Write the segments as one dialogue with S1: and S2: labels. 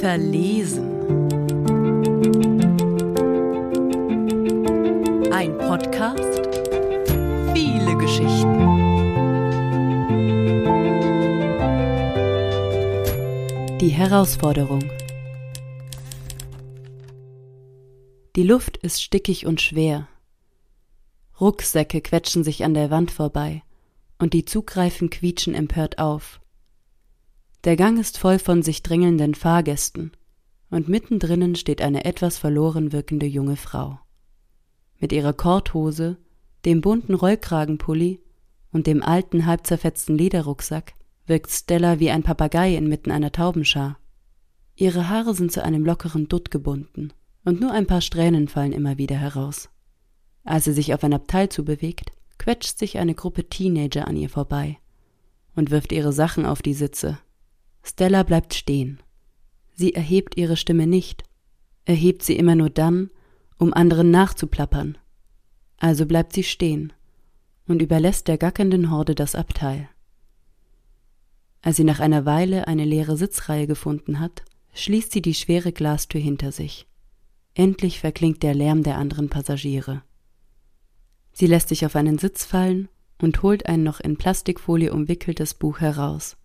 S1: Verlesen. Ein Podcast. Viele Geschichten. Die Herausforderung. Die Luft ist stickig und schwer. Rucksäcke quetschen sich an der Wand vorbei, und die Zugreifen quietschen empört auf. Der Gang ist voll von sich drängelnden Fahrgästen, und mittendrinnen steht eine etwas verloren wirkende junge Frau. Mit ihrer Korthose, dem bunten Rollkragenpulli und dem alten, halb zerfetzten Lederrucksack wirkt Stella wie ein Papagei inmitten einer Taubenschar. Ihre Haare sind zu einem lockeren Dutt gebunden, und nur ein paar Strähnen fallen immer wieder heraus. Als sie sich auf ein Abteil zubewegt, quetscht sich eine Gruppe Teenager an ihr vorbei und wirft ihre Sachen auf die Sitze, Stella bleibt stehen. Sie erhebt ihre Stimme nicht, erhebt sie immer nur dann, um anderen nachzuplappern. Also bleibt sie stehen und überlässt der gackernden Horde das Abteil. Als sie nach einer Weile eine leere Sitzreihe gefunden hat, schließt sie die schwere Glastür hinter sich. Endlich verklingt der Lärm der anderen Passagiere. Sie lässt sich auf einen Sitz fallen und holt ein noch in Plastikfolie umwickeltes Buch heraus.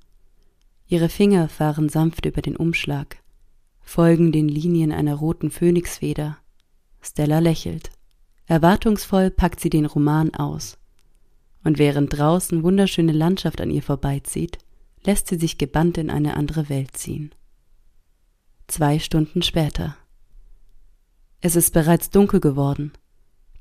S1: Ihre Finger fahren sanft über den Umschlag, folgen den Linien einer roten Phönixfeder. Stella lächelt. Erwartungsvoll packt sie den Roman aus. Und während draußen wunderschöne Landschaft an ihr vorbeizieht, lässt sie sich gebannt in eine andere Welt ziehen. Zwei Stunden später. Es ist bereits dunkel geworden.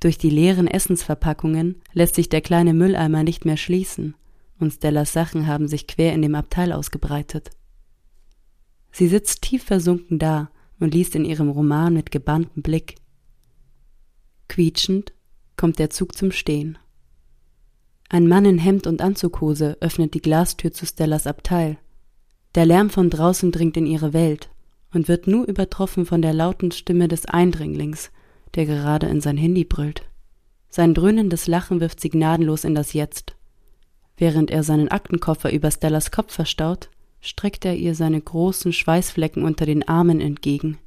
S1: Durch die leeren Essensverpackungen lässt sich der kleine Mülleimer nicht mehr schließen und Stellas Sachen haben sich quer in dem Abteil ausgebreitet. Sie sitzt tief versunken da und liest in ihrem Roman mit gebanntem Blick. Quietschend kommt der Zug zum Stehen. Ein Mann in Hemd und Anzughose öffnet die Glastür zu Stellas Abteil. Der Lärm von draußen dringt in ihre Welt und wird nur übertroffen von der lauten Stimme des Eindringlings, der gerade in sein Handy brüllt. Sein dröhnendes Lachen wirft sie gnadenlos in das Jetzt. Während er seinen Aktenkoffer über Stellas Kopf verstaut, streckt er ihr seine großen Schweißflecken unter den Armen entgegen.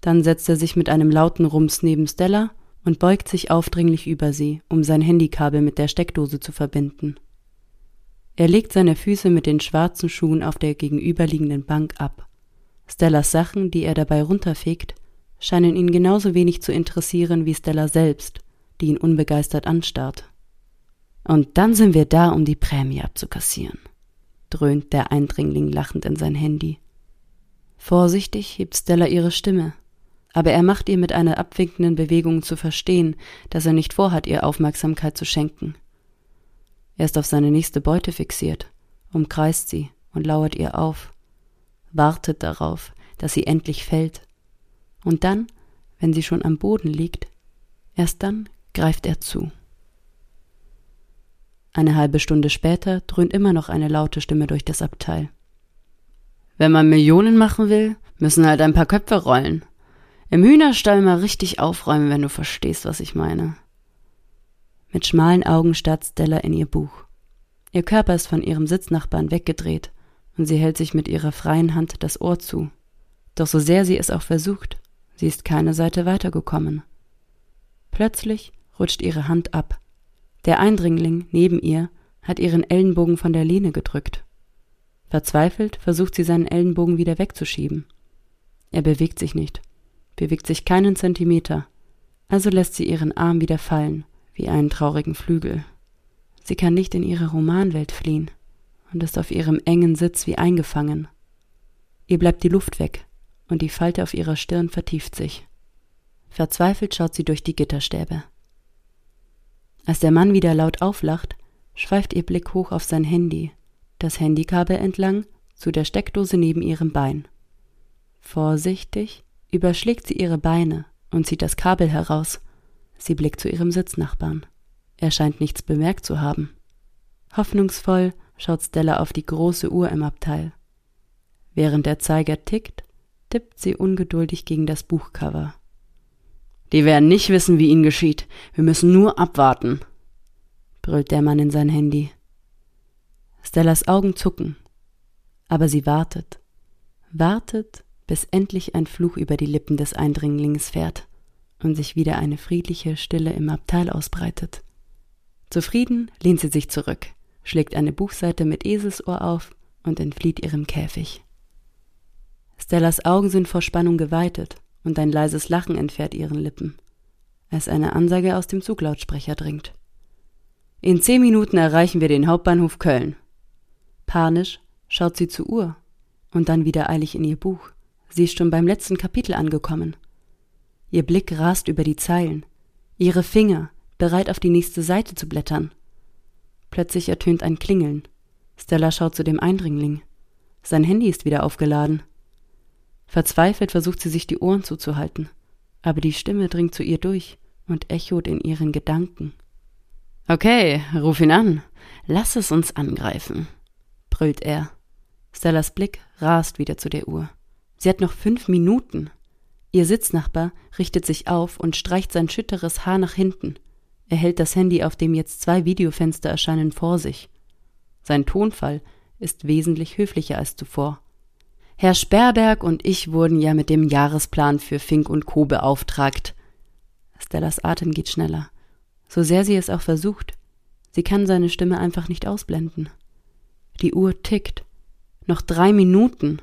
S1: Dann setzt er sich mit einem lauten Rums neben Stella und beugt sich aufdringlich über sie, um sein Handykabel mit der Steckdose zu verbinden. Er legt seine Füße mit den schwarzen Schuhen auf der gegenüberliegenden Bank ab. Stellas Sachen, die er dabei runterfegt, scheinen ihn genauso wenig zu interessieren wie Stella selbst, die ihn unbegeistert anstarrt. Und dann sind wir da, um die Prämie abzukassieren, dröhnt der Eindringling lachend in sein Handy. Vorsichtig hebt Stella ihre Stimme, aber er macht ihr mit einer abwinkenden Bewegung zu verstehen, dass er nicht vorhat, ihr Aufmerksamkeit zu schenken. Er ist auf seine nächste Beute fixiert, umkreist sie und lauert ihr auf, wartet darauf, dass sie endlich fällt. Und dann, wenn sie schon am Boden liegt, erst dann greift er zu. Eine halbe Stunde später dröhnt immer noch eine laute Stimme durch das Abteil. Wenn man Millionen machen will, müssen halt ein paar Köpfe rollen. Im Hühnerstall mal richtig aufräumen, wenn du verstehst, was ich meine. Mit schmalen Augen starrt Stella in ihr Buch. Ihr Körper ist von ihrem Sitznachbarn weggedreht und sie hält sich mit ihrer freien Hand das Ohr zu. Doch so sehr sie es auch versucht, sie ist keine Seite weitergekommen. Plötzlich rutscht ihre Hand ab der Eindringling neben ihr hat ihren Ellenbogen von der Lehne gedrückt. Verzweifelt versucht sie seinen Ellenbogen wieder wegzuschieben. Er bewegt sich nicht, bewegt sich keinen Zentimeter, also lässt sie ihren Arm wieder fallen, wie einen traurigen Flügel. Sie kann nicht in ihre Romanwelt fliehen und ist auf ihrem engen Sitz wie eingefangen. Ihr bleibt die Luft weg und die Falte auf ihrer Stirn vertieft sich. Verzweifelt schaut sie durch die Gitterstäbe. Als der Mann wieder laut auflacht, schweift ihr Blick hoch auf sein Handy, das Handykabel entlang zu der Steckdose neben ihrem Bein. Vorsichtig überschlägt sie ihre Beine und zieht das Kabel heraus. Sie blickt zu ihrem Sitznachbarn. Er scheint nichts bemerkt zu haben. Hoffnungsvoll schaut Stella auf die große Uhr im Abteil. Während der Zeiger tickt, tippt sie ungeduldig gegen das Buchcover. Die werden nicht wissen, wie ihnen geschieht. Wir müssen nur abwarten, brüllt der Mann in sein Handy. Stellas Augen zucken, aber sie wartet, wartet, bis endlich ein Fluch über die Lippen des Eindringlings fährt und sich wieder eine friedliche Stille im Abteil ausbreitet. Zufrieden lehnt sie sich zurück, schlägt eine Buchseite mit Eselsohr auf und entflieht ihrem Käfig. Stellas Augen sind vor Spannung geweitet und ein leises Lachen entfährt ihren Lippen, als eine Ansage aus dem Zuglautsprecher dringt. In zehn Minuten erreichen wir den Hauptbahnhof Köln. Panisch schaut sie zur Uhr und dann wieder eilig in ihr Buch. Sie ist schon beim letzten Kapitel angekommen. Ihr Blick rast über die Zeilen, ihre Finger bereit auf die nächste Seite zu blättern. Plötzlich ertönt ein Klingeln. Stella schaut zu dem Eindringling. Sein Handy ist wieder aufgeladen. Verzweifelt versucht sie sich die Ohren zuzuhalten, aber die Stimme dringt zu ihr durch und echot in ihren Gedanken. Okay, ruf ihn an. Lass es uns angreifen, brüllt er. Stellas Blick rast wieder zu der Uhr. Sie hat noch fünf Minuten. Ihr Sitznachbar richtet sich auf und streicht sein schütteres Haar nach hinten. Er hält das Handy, auf dem jetzt zwei Videofenster erscheinen, vor sich. Sein Tonfall ist wesentlich höflicher als zuvor. Herr Sperberg und ich wurden ja mit dem Jahresplan für Fink und Co. beauftragt. Stellas Atem geht schneller. So sehr sie es auch versucht, sie kann seine Stimme einfach nicht ausblenden. Die Uhr tickt. Noch drei Minuten.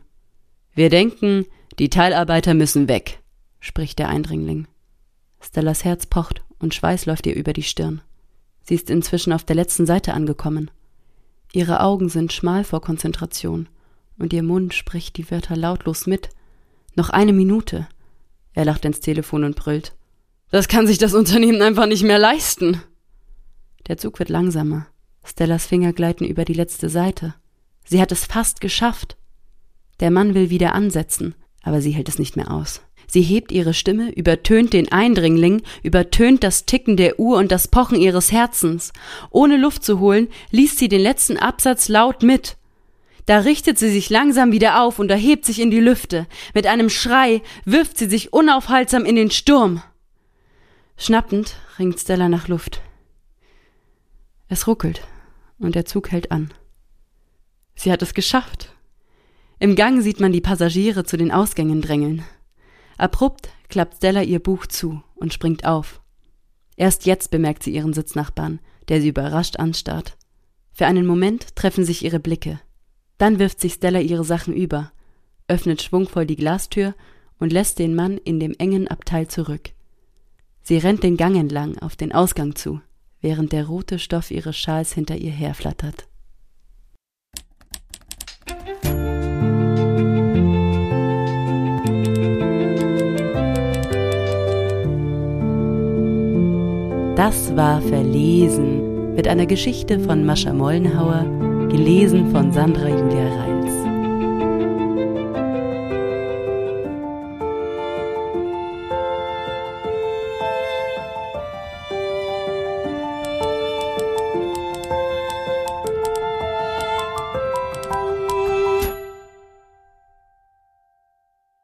S1: Wir denken, die Teilarbeiter müssen weg, spricht der Eindringling. Stellas Herz pocht und Schweiß läuft ihr über die Stirn. Sie ist inzwischen auf der letzten Seite angekommen. Ihre Augen sind schmal vor Konzentration und ihr Mund spricht die Wörter lautlos mit. Noch eine Minute. Er lacht ins Telefon und brüllt. Das kann sich das Unternehmen einfach nicht mehr leisten. Der Zug wird langsamer. Stellas Finger gleiten über die letzte Seite. Sie hat es fast geschafft. Der Mann will wieder ansetzen, aber sie hält es nicht mehr aus. Sie hebt ihre Stimme, übertönt den Eindringling, übertönt das Ticken der Uhr und das Pochen ihres Herzens. Ohne Luft zu holen, liest sie den letzten Absatz laut mit. Da richtet sie sich langsam wieder auf und erhebt sich in die Lüfte. Mit einem Schrei wirft sie sich unaufhaltsam in den Sturm. Schnappend ringt Stella nach Luft. Es ruckelt und der Zug hält an. Sie hat es geschafft. Im Gang sieht man die Passagiere zu den Ausgängen drängeln. Abrupt klappt Stella ihr Buch zu und springt auf. Erst jetzt bemerkt sie ihren Sitznachbarn, der sie überrascht anstarrt. Für einen Moment treffen sich ihre Blicke. Dann wirft sich Stella ihre Sachen über, öffnet schwungvoll die Glastür und lässt den Mann in dem engen Abteil zurück. Sie rennt den Gang entlang auf den Ausgang zu, während der rote Stoff ihres Schals hinter ihr herflattert. Das war Verlesen mit einer Geschichte von Mascha Mollenhauer, gelesen von Sandra Julia.